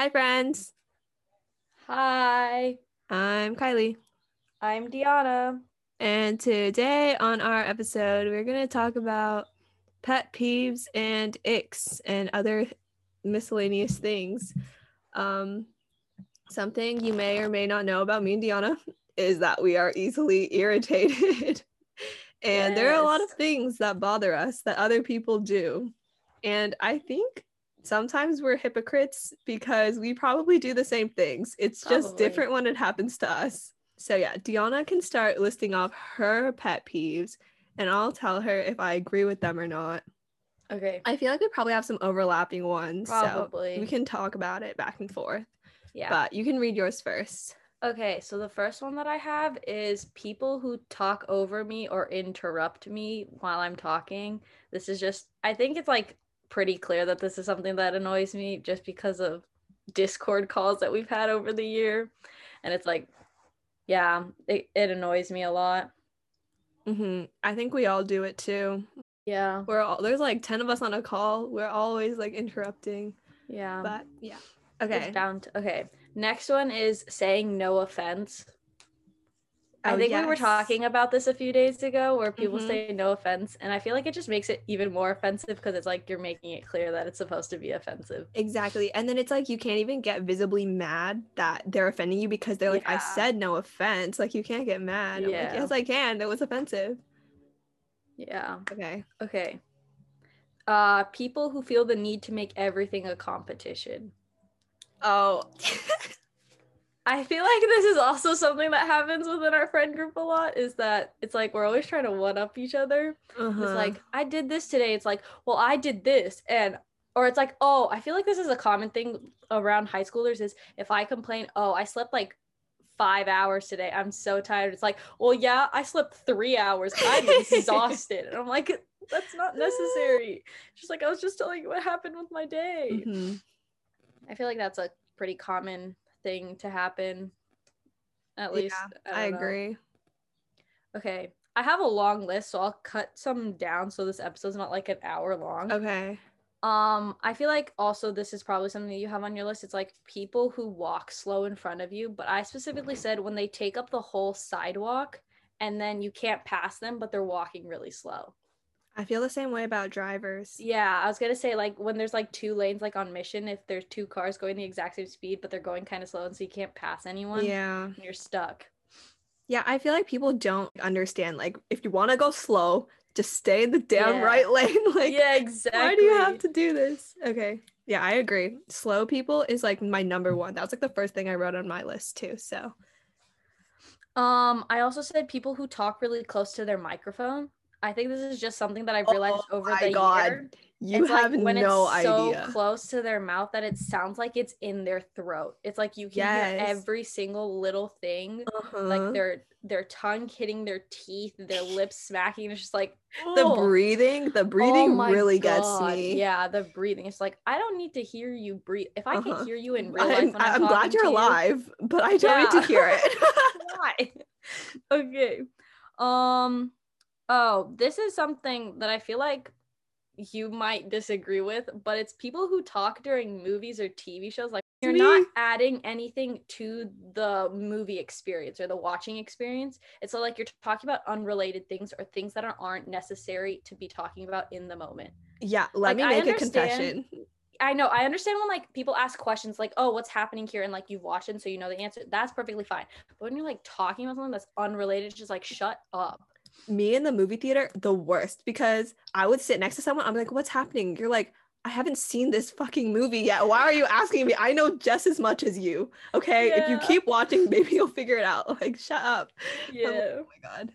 Hi, friends. Hi, I'm Kylie. I'm Diana. And today on our episode, we're going to talk about pet peeves and icks and other miscellaneous things. Um, something you may or may not know about me and Diana is that we are easily irritated. and there are a lot of things that bother us that other people do. And I think sometimes we're hypocrites because we probably do the same things. It's just different when it happens to us. So yeah, Diana can start listing off her pet peeves and I'll tell her if I agree with them or not. Okay. I feel like we probably have some overlapping ones. So we can talk about it back and forth. Yeah. But you can read yours first. okay. So the first one that I have is people who talk over me or interrupt me while I'm talking. This is just, I think it's like pretty clear that this is something that annoys me just because of Discord calls that we've had over the year. And it's like, yeah, it, it annoys me a lot. hmm I think we all do it too. Yeah. We're all there's like 10 of us on a call. We're always like interrupting. Yeah. But yeah. It's Okay. bound to- okay. Next one is saying no offense. I Oh, think we were talking about this a few days ago where people Mhm. say no offense. And I feel like it just makes it even more offensive because it's like you're making it clear that it's supposed to be offensive. Exactly. And then it's like you can't even get visibly mad that they're offending you because they're like, I said no offense. Like you can't get mad. I'm like, yes, I can. That was offensive. Yeah. Okay. Okay. Uh people who feel the need to make everything a competition. Oh. I feel like this is also something that happens within our friend group a lot is that it's like we're always trying to one up each other. uh-huh. It's like I did this today. It's like, well, I did this, and or it's like, oh, I feel like this is a common thing around high schoolers is if I complain, oh, I slept like five hours today. I'm so tired. It's like, well, yeah, I slept three hours. I'm exhausted, and I'm like, that's not necessary. Just like, I was just telling you what happened with my day. Mhm. I feel like that's a pretty common thing to happen. At least Yeah, I don't agree. Okay. I have a long list, so I'll cut some down so this episode's not like an hour long. Okay. Um, I feel like also this is probably something that you have on your list. It's like people who walk slow in front of you, but I specifically said when they take up the whole sidewalk and then you can't pass them, but they're walking really slow. I feel the same way about drivers. Yeah, I was gonna say like when there's like two lanes like on mission, if there's two cars going the exact same speed, but they're going kind of slow and so you can't pass anyone, Yeah. you're stuck. Yeah, I feel like people don't understand. Like, if you want to go slow, just stay in the damn Yeah. right lane. like, yeah, exactly. why do you have to do this? Okay. Yeah, I agree. Slow people is like my number one. That was like the first thing I wrote on my list too. So, Um, I also said people who talk really close to their microphone. I think this is just something that I've realized Oh over my the God. year. you It's have like when no it's so idea. close to their mouth that it sounds like it's in their throat. It's like you can hear every single little thing, uh-huh. like their their tongue hitting their teeth, their lips smacking. It's just like the breathing, the Oh breathing my really gets me. Yeah, the breathing. It's like I don't need to hear you breathe. If I Uh-huh. can hear you in real life, I'm, I'm, I'm glad you're to you- alive, but I don't need to hear it. Why? okay. Um oh, this is something that I feel like you might disagree with, but it's people who talk during movies or TV shows like you're not adding anything to the movie experience or the watching experience. It's so like you're talking about unrelated things or things that aren't necessary to be talking about in the moment. yeah, let Like, me make a confession. I know. I understand when like people ask questions like, "Oh, what's happening here?" and like you've watched it, so you know the answer. That's perfectly fine. But when you're like talking about something that's unrelated, just like shut up. Me in the movie theater the worst because I would sit next to someone. I'm like, what's happening? You're like, I haven't seen this fucking movie yet. Why are you asking me? I know just as much as you. Okay. If you keep watching, maybe you'll figure it out. Like, shut up. I'm like, Yeah. oh my God.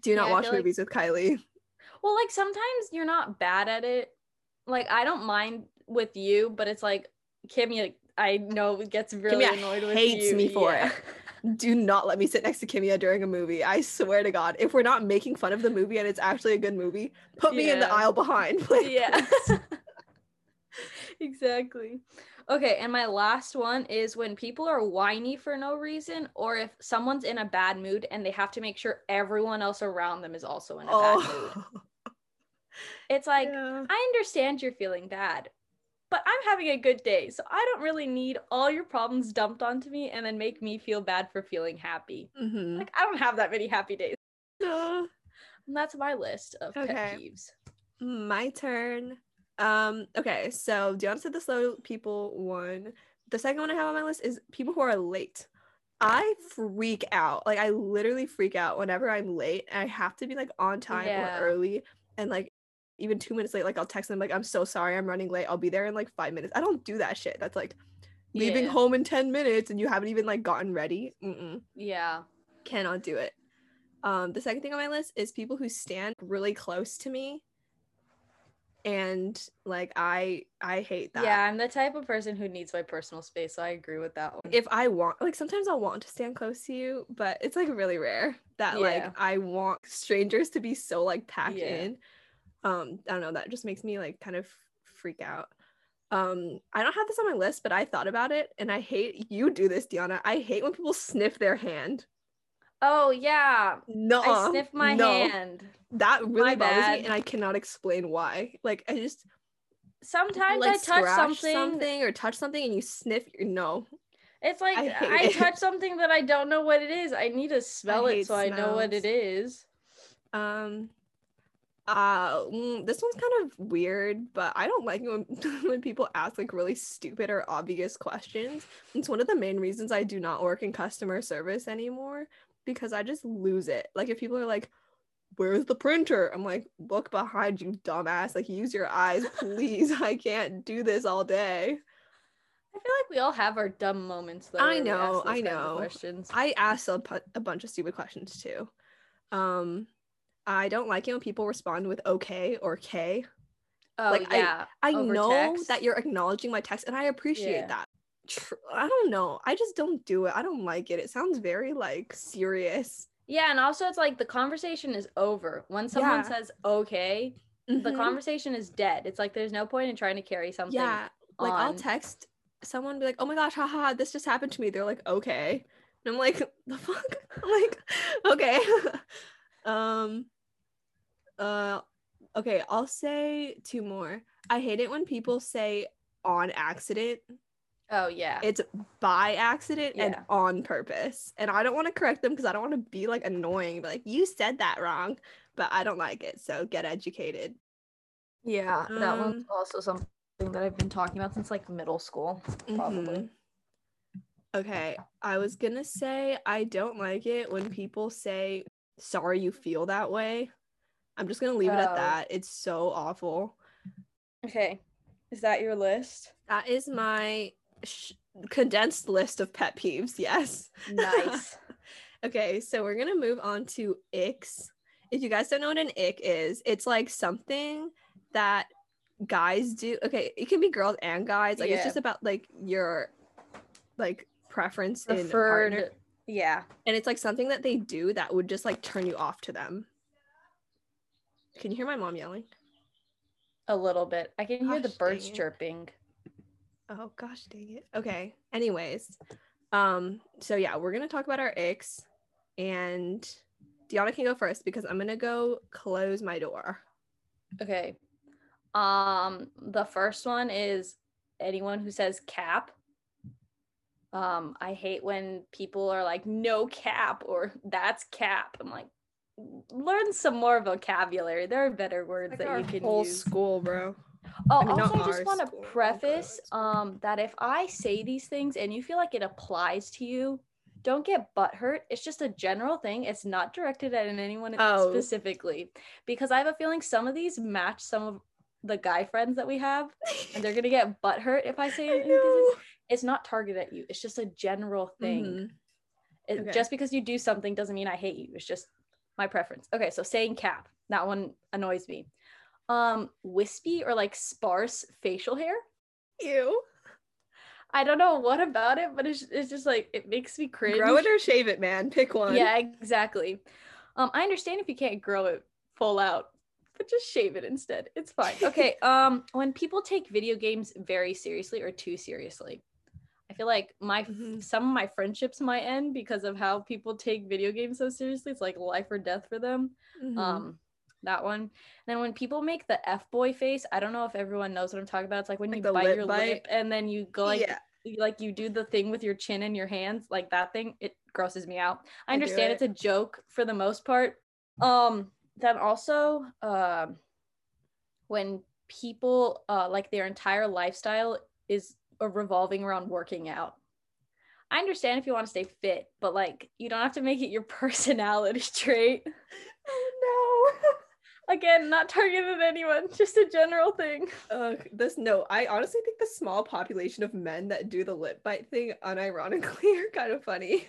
Do not I watch feel like- movies with Kylie. Well, like sometimes you're not bad at it. Like I don't mind with you, but it's like Kimmy. I know gets really Kimia annoyed with hates you. me for yeah. it. Do not let me sit next to Kimia during a movie. I swear to God. If we're not making fun of the movie and it's actually a good movie, put me in the aisle behind. Like, yeah. exactly. Okay, and my last one is when people are whiny for no reason, or if someone's in a bad mood and they have to make sure everyone else around them is also in a bad mood. oh. It's like, Yeah. I understand you're feeling bad, but I'm having a good day. So I don't really need all your problems dumped onto me and then make me feel bad for feeling happy. Mhm. Like I don't have that many happy days. Uh, And that's my list of pet peeves. my turn. Um, okay, so do you want to say the slow people one? The second one I have on my list is people who are late. I freak out. Like I literally freak out whenever I'm late and I have to be like on time Yeah. or early and like even two minutes late, like I'll text them like I'm so sorry, I'm running late. I'll be there in like five minutes. I don't do that shit. That's like leaving Yeah. home in 10 minutes and you haven't even like gotten ready. Mm-mm Yeah. cannot do it. Um, the second thing on my list is people who stand really close to me, and like I I hate that. Yeah, I'm the type of person who needs my personal space, so I agree with that one. If I want, like sometimes I'll want to stand close to you, but it's like really rare that Yeah. like I want strangers to be so like packed Yeah. in. Um, I don't know. That just makes me like kind of freak out. Um, I don't have this on my list, but I thought about it, and I hate you do this, Diana. I hate when people sniff their hand. oh yeah. No, I sniff my no. hand. that really My bothers bad. me and i cannot explain why like i just Sometimes like I touch scratch something. or touch something and you sniff your no It's like I I, it. touch something that I don't know what it is. I need to smell it hate so I know what it is. um uh mm, this one's kind of weird but i don't like when, when people ask like really stupid or obvious questions it's one of the main reasons i do not work in customer service anymore because i just lose it like if people are like where's the printer i'm like look behind you dumbass like use your eyes please i can't do this all day I feel like we all have our dumb moments though. I where we ask know, I know. Questions. I asked a, a bunch of stupid questions too. Um, I don't like it when people respond with okay or K. oh like, I- yeah. I Over know text? that you're acknowledging my text and I appreciate Yeah. that. I don't know. I just don't do it. I don't like it. It sounds very like serious. Yeah, and also it's like the conversation is over. When someone Yeah. says okay, the Mhm. conversation is dead. It's like there's no point in trying to carry something. yeah, like I'll text someone be like, "Oh my gosh, haha, this just happened to me." They're like, "Okay," and I'm like, "The fuck?" I'm like, "Okay." um, uh, okay, I'll say two more. I hate it when people say on accident. Oh yeah. It's by accident and on purpose, and I don't want to correct them because I don't want to be like annoying. But like, you said that wrong, but I don't like it. So get educated. yeah, that Um, one's also something that I've been talking about since like middle school. Probably. Mhm. Okay, I was gonna say I don't like it when people say sorry you feel that way. I'm just gonna leave it at Oh. that. It's so awful. Okay. Is that your list? That is my sh- condensed list of pet peeves. Yes. Nice. Okay, so we're gonna move on to icks. If you guys don't know what an ick is, it's like something that guys do. Okay, it can be girls and guys. Like it's just about like your like preference in partner. Yeah. and it's like something that they do that would just like turn you off to them. Can you hear my mom yelling? A little bit. I can hear the birds chirping. Oh gosh, dang it. Okay. Anyways, um, so yeah, we're gonna talk about our icks, and Deanna can go first because I'm gonna go close my door. Okay. Um, the first one is anyone who says cap. Um, I hate when people are like, no cap or that's cap. I'm like, learn some more vocabulary. There are better words Like that you can whole use. school, bro. Oh, I mean, also, I just want to preface um that if I say these things and you feel like it applies to you, don't get butthurt. It's just a general thing. It's not directed at anyone Oh. specifically, because I have a feeling some of these match some of the guy friends that we have, and they're gonna get butthurt if I say I it. know. It's, it's not targeted at you. It's just a general thing. Mhm. It, Okay. Just because you do something doesn't mean I hate you. It's just my preference. Okay, so saying cap, that one annoys me. Um, wispy or like sparse facial hair. Ew. I don't know what about it, but it's it's just like it makes me cringe. Grow it or shave it, man. Pick one. Yeah, exactly. Um, I understand if you can't grow it full out, but just shave it instead. It's fine. Okay. Um, when people take video games very seriously or too seriously, feel like my Mhm. some of my friendships might end because of how people take video games so seriously. It's like life or death for them. Mhm. Um, that one. And then when people make the F boy face, I don't know if everyone knows what I'm talking about. It's like when Like you bite lip your bite? lip and then you go like yeah. like you do the thing with your chin and your hands, like that thing, it grosses me out. I I understand it. it's a joke for the most part. Um, then also, um, when people uh like their entire lifestyle is uh, revolving around working out. I understand if you want to stay fit, but like you don't have to make it your personality trait. Oh Again, not targeted at anyone, just a general thing. no. Uh, this no, I honestly think the small population of men that do the lip bite thing unironically are kind of funny.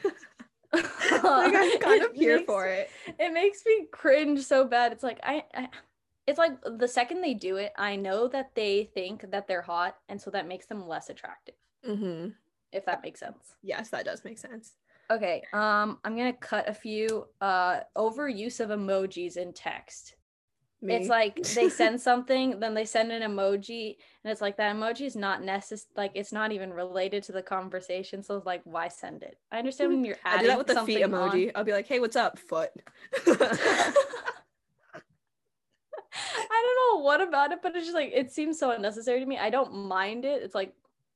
like I'm kind of here makes- for it. It makes me cringe so bad. It's like I, I it's like the second they do it, I know that they think that they're hot, and so that makes them less attractive. Mm-hmm. If that makes sense. Yes, that does make sense. Okay, um, I'm gonna cut a few uh overuse of emojis in text. Me. It's like they send something, then they send an emoji, and it's like that emoji is not necessary. Like it's not even related to the conversation. So it's like, why send it? I understand when you're I do that with the feet something on. emoji. I'll be like, "Hey, what's up, foot?" I don't know what about it, but it's just like it seems so unnecessary to me. I don't mind it. It's like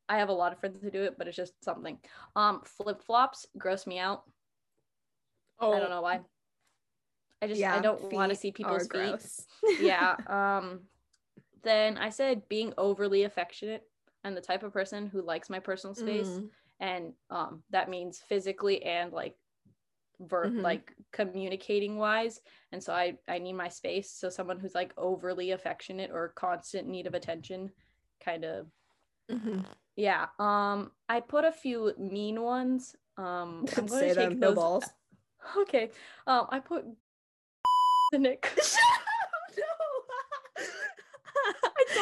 I have a lot of friends who do it, but it's just something. Um, flip flops gross me out. oh, I don't know why. I just I don't want to see people's feet. yeah. Um then I said being overly affectionate and the type of person who likes my personal space Mm. and um that means physically and like ver- Mhm. like communicating wise and so I I need my space so someone who's like overly affectionate or constant need of attention kind of Mhm. yeah um I put a few mean ones um I'm gonna take them. No balls. okay um I put the Nick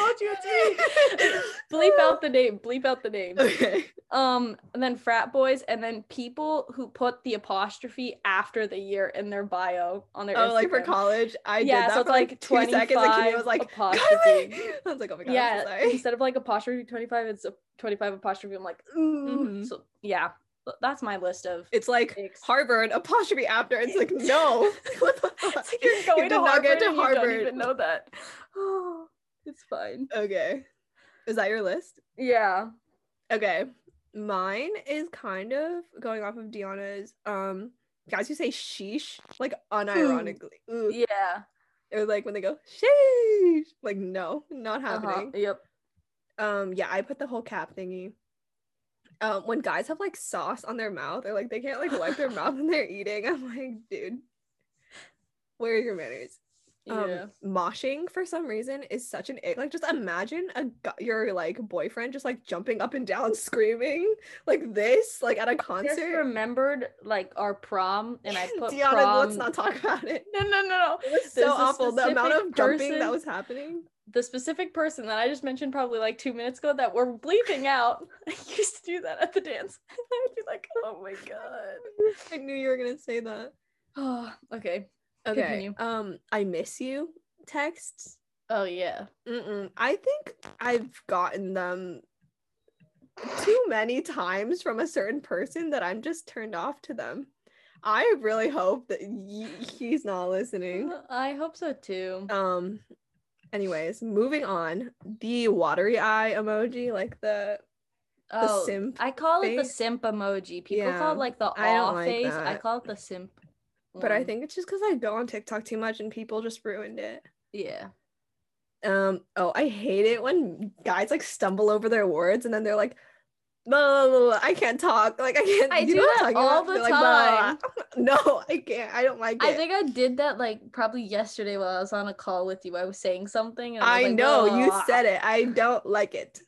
told you it's me. bleep out the name bleep out the name Okay. um and then frat boys and then people who put the apostrophe after the year in their bio on their Oh, like for college, I Yeah, did that so it's for like, like two seconds, Kimmy 25 was like, apostrophe. I was like, "Oh my god, I'm so yeah sorry." instead of like apostrophe 25 it's a 25 apostrophe i'm like Mhm. so yeah that's my list of It's like. Harvard apostrophe after. It's like no. what the fuck? It's like you're going did to not Harvard get to and you don't even know that it's fine Okay, is that your list? yeah Okay, mine is kind of going off of Deanna's. Um, guys who say sheesh like unironically, Ooh. yeah or like when they go sheesh, like no, not uh-huh. happening. yep Um, yeah, I put the whole cap thingy. Um, when guys have like sauce on their mouth or like they can't like wipe their mouth when they're eating, I'm like, dude, where are your manners? Um, yeah moshing for some reason is such an ick. Like, just imagine a your like boyfriend just like jumping up and down, screaming like this, like at a I just concert. remembered like our prom and I put Deanna, prom let's not talk about it. no no no no It was so awful. The amount of specific jumping that was happening. the specific person that I just mentioned probably like two minutes ago that we're bleeping out. I used to do that at the dance. I would be like, oh my god. I knew you were gonna say that. Oh, okay. Okay. Continue. Um, I miss you texts. Oh yeah. Mm-mm. I think I've gotten them too many times from a certain person that I'm just turned off to them. I really hope that y- he's not listening. I hope so too. Um. Anyways, moving on. The watery eye emoji, like the the oh, simp. I call it the simp emoji. People Yeah, call it like the I don't like face. I call it the simp. But I think it's just because I go on TikTok too much and people just ruined it. yeah. Um, oh, I hate it when guys like stumble over their words and then they're like, blah, blah, blah, I can't talk. Like I can't I you do that all about? the They're like, time. blah. No, I can't. I don't like it. I think I did that like probably yesterday while I was on a call with you. I was saying something. And I, I like, know you said it. I don't like it.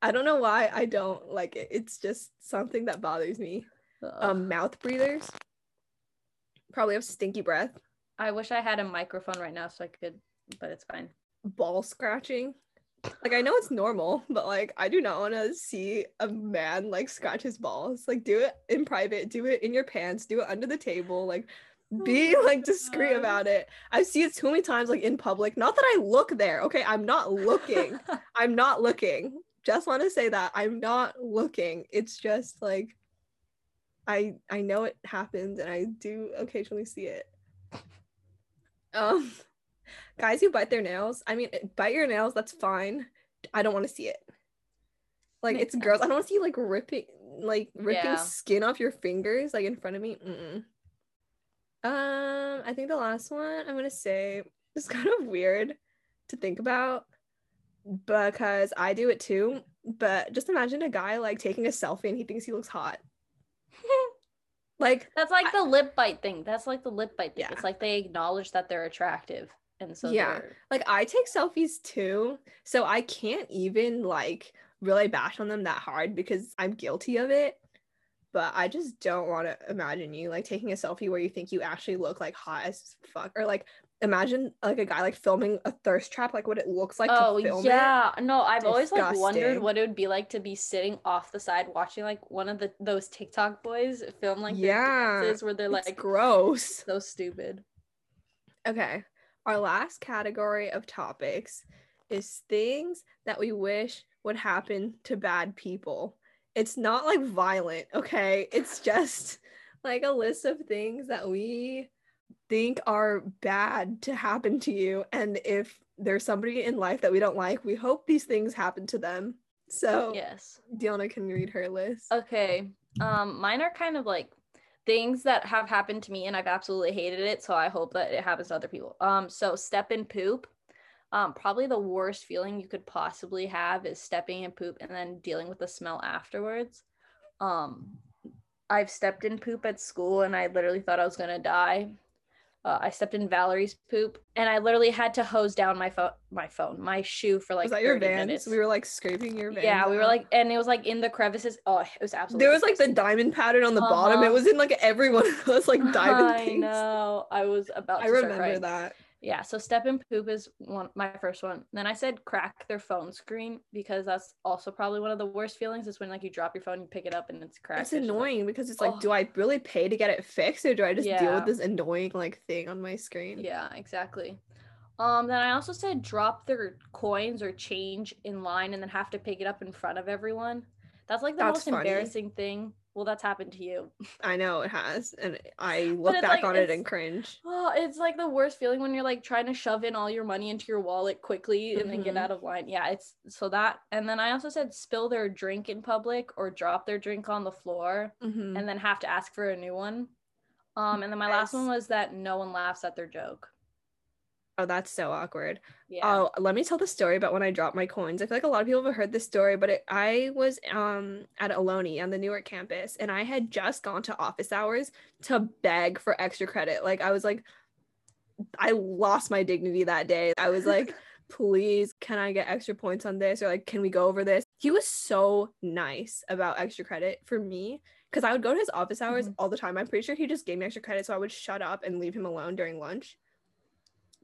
I don't know why I don't like it. It's just something that bothers me. Um, mouth breathers probably have stinky breath. I wish I had a microphone right now so I could, but it's fine. Ball scratching. Like I know it's normal, but like I do not want to see a man like scratch his balls. Like do it in private, do it in your pants, do it under the table. Like oh be Oh like discreet God. about it. I see it too many times like in public. Not that I look there. Okay, I'm not looking. I'm not looking. Just want to say that I'm not looking. It's just like I I know it happens and I do occasionally see it. Um guys who bite their nails. I mean, bite your nails. That's fine. I don't want to see it. Like Makes it's girls. I don't want to see like ripping, like ripping Yeah. skin off your fingers, like in front of me. Mm-mm. Um, I think the last one I'm gonna say is kind of weird to think about because I do it too. But just imagine a guy like taking a selfie and he thinks he looks hot. Like That's like I- the lip bite thing. That's like the lip bite thing. Yeah. It's like they acknowledge that they're attractive. And so Yeah. they're like I take selfies too, so I can't even like really bash on them that hard because I'm guilty of it. But I just don't want to imagine you like taking a selfie where you think you actually look like hot as fuck, or like imagine like a guy like filming a thirst trap, like what it looks like oh to film it. yeah. No, I've always like wondered what it would be like to be sitting off the side watching like one of the those TikTok boys film like Yeah, dances where they're like gross. so stupid. Okay. Our last category of topics is things that we wish would happen to bad people. It's not like violent, okay? It's just like a list of things that we think are bad to happen to you. And if there's somebody in life that we don't like, we hope these things happen to them. So, Yes. Diona can read her list. Okay. Um, mine are kind of like things that have happened to me and I've absolutely hated it. So I hope that it happens to other people. Um, so step in poop. Um, probably the worst feeling you could possibly have is stepping in poop and then dealing with the smell afterwards. Um, I've stepped in poop at school and I literally thought I was gonna die. Uh, I stepped in Valerie's poop and I literally had to hose down my phone, my phone, my shoe for like was that your 30 vans? minutes. We were like scraping your vans. yeah, we were like, and it was like in the crevices. Oh, it was absolutely. There was like the diamond pattern on the bottom. It Uh-huh. was in like every one of those like diamond I things. know. I was about. To I remember that. Yeah. So step and poop is one my first one. Then I said crack their phone screen because that's also probably one of the worst feelings. Is when like you drop your phone, you pick it up, and it's cracked. It's It's just like- annoying because it's like, Oh. do I really pay to get it fixed or do I just deal with this annoying like thing on my screen? yeah. Exactly. Um. Then I also said drop their coins or change in line and then have to pick it up in front of everyone. That's like the That's most funny. embarrassing thing. Well, that's happened to you. I know it has, and I look back like- on it and cringe. Oh, it's like the worst feeling when you're like trying to shove in all your money into your wallet quickly and then get Mhm. out of line. Yeah, it's so that. And then I also said spill their drink in public or drop their drink on the floor Mhm. and then have to ask for a new one. Um, and then my last one was that no one laughs at their joke. Oh, that's so awkward. Yeah. Oh, let me tell the story about when I dropped my coins. I feel like a lot of people have heard this story, but it, I was um at Ohlone on the Newark campus, and I had just gone to office hours to beg for extra credit. Like I was like, I lost my dignity that day. I was like, please, can I get extra points on this? Or like, can we go over this? He was so nice about extra credit for me because I would go to his office hours Mhm. all the time. I'm pretty sure he just gave me extra credit, so I would shut up and leave him alone during lunch.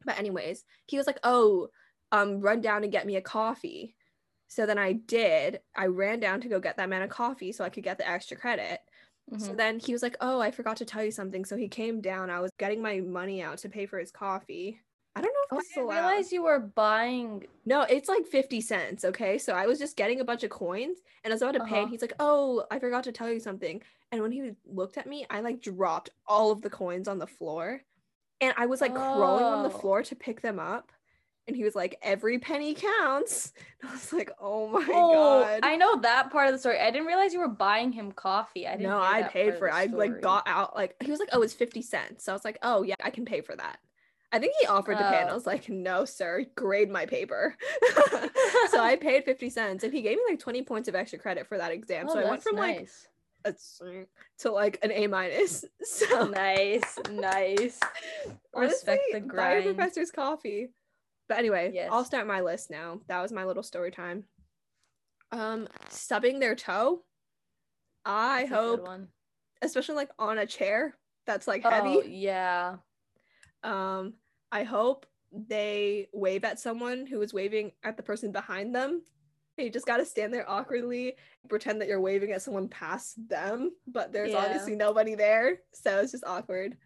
But anyways, he was like, "Oh, um, run down and get me a coffee." So then I did. I ran down to go get that man a coffee so I could get the extra credit. So Mhm. then he was like, "Oh, I forgot to tell you something." So he came down. I was getting my money out to pay for his coffee. I don't know if Oh, I allowed. realize you were buying. No, it's like 50 cents, okay? So I was just getting a bunch of coins and I was about to pay Uh-huh. and he's like, "Oh, I forgot to tell you something." And when he looked at me, I like dropped all of the coins on the floor. And I was like crawling on the Oh. floor to pick them up. And he was like, "Every penny counts." And I was like, "Oh my Oh, god." I know that part of the story. I didn't realize you were buying him coffee. I didn't. no, I paid for it. I like got out like he was like, "Oh, it's 50 cents." So I was like, "Oh, yeah, I can pay for that." I think he offered to pay and I Oh. was like, "No, sir, grade my paper." so I paid 50 cents and he gave me like 20 points of extra credit for that exam. Oh, so I went from like nice. A to like an A minus. So nice, nice. Respect honestly, the buy your professor's coffee. But anyway, I'll start my list now. That was my little story time. Um, stubbing their toe. I That's hope, especially like on a chair that's like Oh heavy. yeah. Um, I hope they wave at someone who is waving at the person behind them. You just got to stand there awkwardly, pretend that you're waving at someone past them, but there's Yeah. obviously nobody there, so it's just awkward.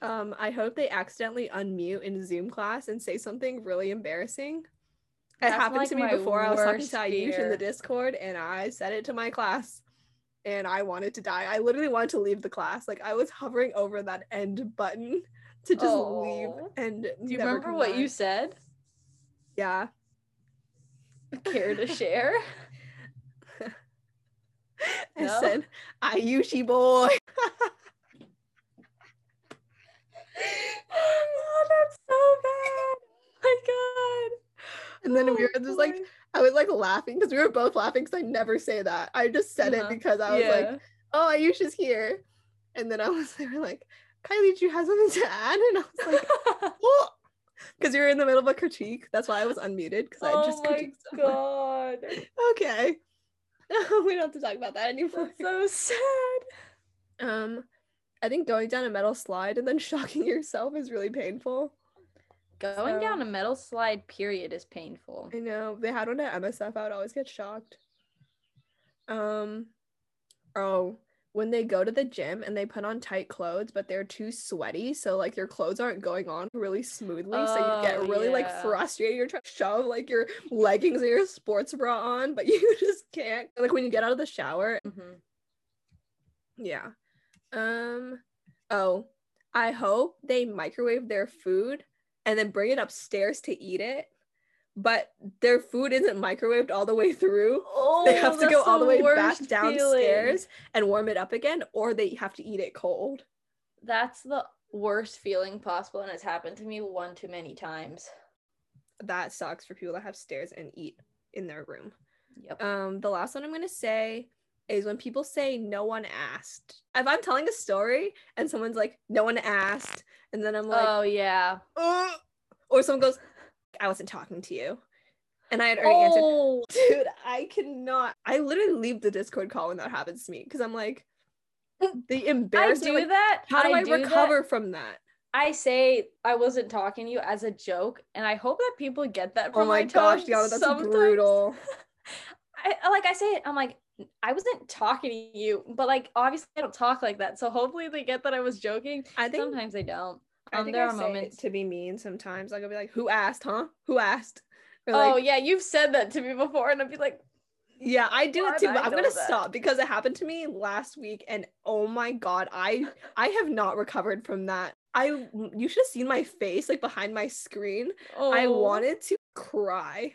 Um, I hope they accidentally unmute in Zoom class and say something really embarrassing. It That's, happened like, to me before. I was talking to Ayush in the. Discord, and I said it to my class, and I wanted to die. I literally wanted to leave the class. Like I was hovering over that end button to just leave and Do you remember what you said? Yeah. Care to share? I No? said, Ayushi boy. oh, that's so bad. Oh my god. And then we Oh, were just like. I was like laughing because we were both laughing because I never say that. I just said Uh-huh. it because I was like, oh, Ayusha's here. And then I was they were like, Kylie, do you have something to add? And I was like, oh, because you were in the middle of a critique. That's why I was unmuted because I oh just my god. Okay. we don't have to talk about that anymore. That's so sad. Um, I think going down a metal slide and then shocking yourself is really painful. Going So- down a metal slide period is painful. I know they had one at MSF. I would always get shocked. Um, oh, when they go to the gym and they put on tight clothes, but they're too sweaty, so like your clothes aren't going on really smoothly, so you get Oh, really like frustrated. You're trying to shove like your leggings or your sports bra on, but you just can't. Like when you get out of the shower. Mhm. Yeah. Um. Oh, I hope they microwave their food and then bring it upstairs to eat it. But their food isn't microwaved all the way through. Oh, they have to go all the way back worst feeling. downstairs and warm it up again, or they have to eat it cold. That's the worst feeling possible, and it's happened to me one too many times. That sucks for people that have stairs and eat in their room. Yep. Um, the last one I'm gonna say is when people say no one asked. If I'm telling a story and someone's like, no one asked, and then I'm like, oh yeah. "Ugh," or someone goes, I wasn't talking to you. And I had already answered, Oh, dude, I cannot. I literally leave the Discord call when that happens to me because I'm like, the embarrassment. I do like, that. how do I, do that. recover from that? I say I wasn't talking to you as a joke, and I hope that people get that oh from Oh my my gosh, yeah, that's Sometimes- brutal. I I- like I say it. I'm like I wasn't talking to you, but like obviously I don't talk like that. So hopefully they get that I was joking. I think Sometimes they don't. Think there are moments. to be mean sometimes. Like I'll be like, "Who asked? Huh? Who asked?" Or oh like, yeah, you've said that to me before, and I'd be like, yeah, I do it too. But I'm gonna that? stop because it happened to me last week, and oh my god, I I have not recovered from that. I you should have seen my face like behind my screen. oh, I wanted to cry.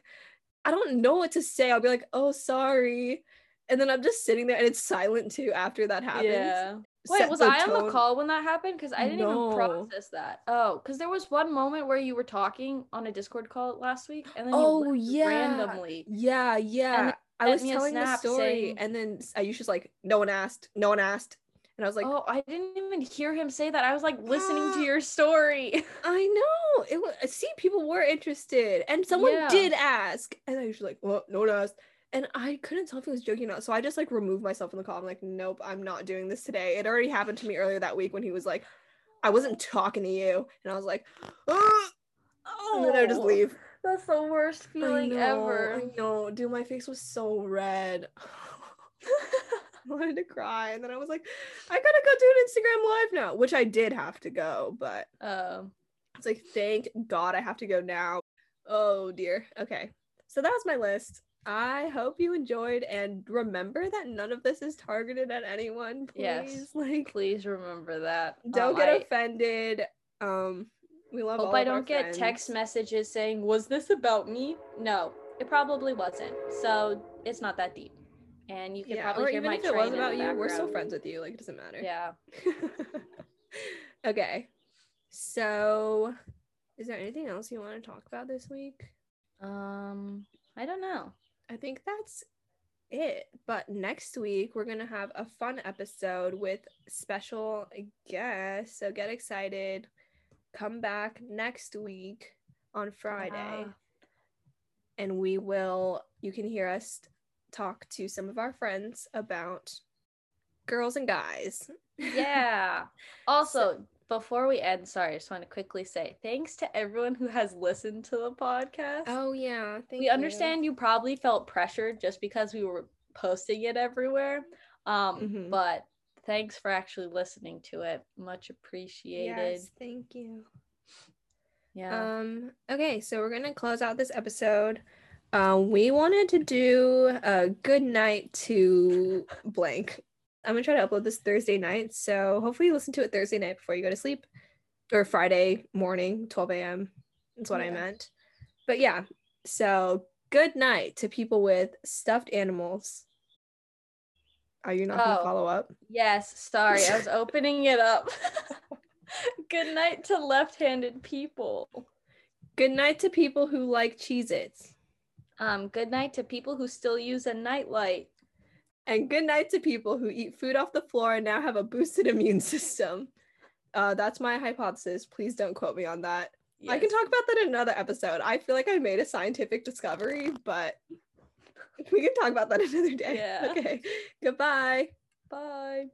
I don't know what to say. I'll be like, "Oh, sorry," and then I'm just sitting there, and it's silent too after that happens. Yeah. Wait, was I on the call when that happened? Because I didn't No. even process that. Oh, because there was one moment where you were talking on a Discord call last week, and then Oh, you yeah. randomly. Yeah, yeah. I was telling the story, saying- and then Ayusha's like, "No one asked. No one asked," and I was like, oh, I didn't even hear him say that. I was like listening to ah. your story. "I know it was." See, people were interested, and someone Yeah. did ask, and I was like, "Well, no one asked." And I couldn't tell if he was joking or not, so I just like removed myself from the call. I'm like, "Nope, I'm not doing this today." It already happened to me earlier that week when he was like, "I wasn't talking to you," and I was like, oh, and then I would just Oh, leave. That's the worst feeling I know, ever. I know, dude. My face was so red. I wanted to cry, and then I was like, I gotta go do an Instagram live now, which I did have to go, but um, it's like, thank God I have to go now. Oh dear. Okay, so that was my list. I hope you enjoyed, and remember that none of this is targeted at anyone. Please, Yes. like, please remember that. don't Um, get I offended. Um, we love. hope I don't get text messages saying, "Was this about me?" No, it probably wasn't. So it's not that deep, and you can Yeah, probably or hear even my if it was about you, we're still friends with you. Like, it doesn't matter. Yeah. okay. So, is there anything else you want to talk about this week? Um, I don't know. I think that's it. But next week, we're going to have a fun episode with special guests. So, get excited. Come back next week on Friday. And we will, you can hear us talk to some of our friends about girls and guys. Yeah. Also, before we end, sorry, I just want to quickly say thanks to everyone who has listened to the podcast. Oh, yeah. Thank we you. understand you probably felt pressured just because we were posting it everywhere. Um, Mhm. but thanks for actually listening to it. Much appreciated. Yes, thank you. Yeah. Um, okay, so we're gonna close out this episode. Um, we wanted to do a good night to blank. I'm gonna try to upload this Thursday night, so hopefully you listen to it Thursday night before you go to sleep. or Friday morning, 12 a.m. That's what I meant. But yeah, so good night to people with stuffed animals. Are you not gonna Oh. follow up? Yes, sorry, I was opening it up. Good night to left-handed people. Good night to people who like Cheez Its. Um, good night to people who still use a nightlight. And good night to people who eat food off the floor and now have a boosted immune system. Uh, that's my hypothesis. Please don't quote me on that. I can talk about that in another episode. I feel like I made a scientific discovery, but we can talk about that another day. Yeah. Okay. Goodbye. Bye.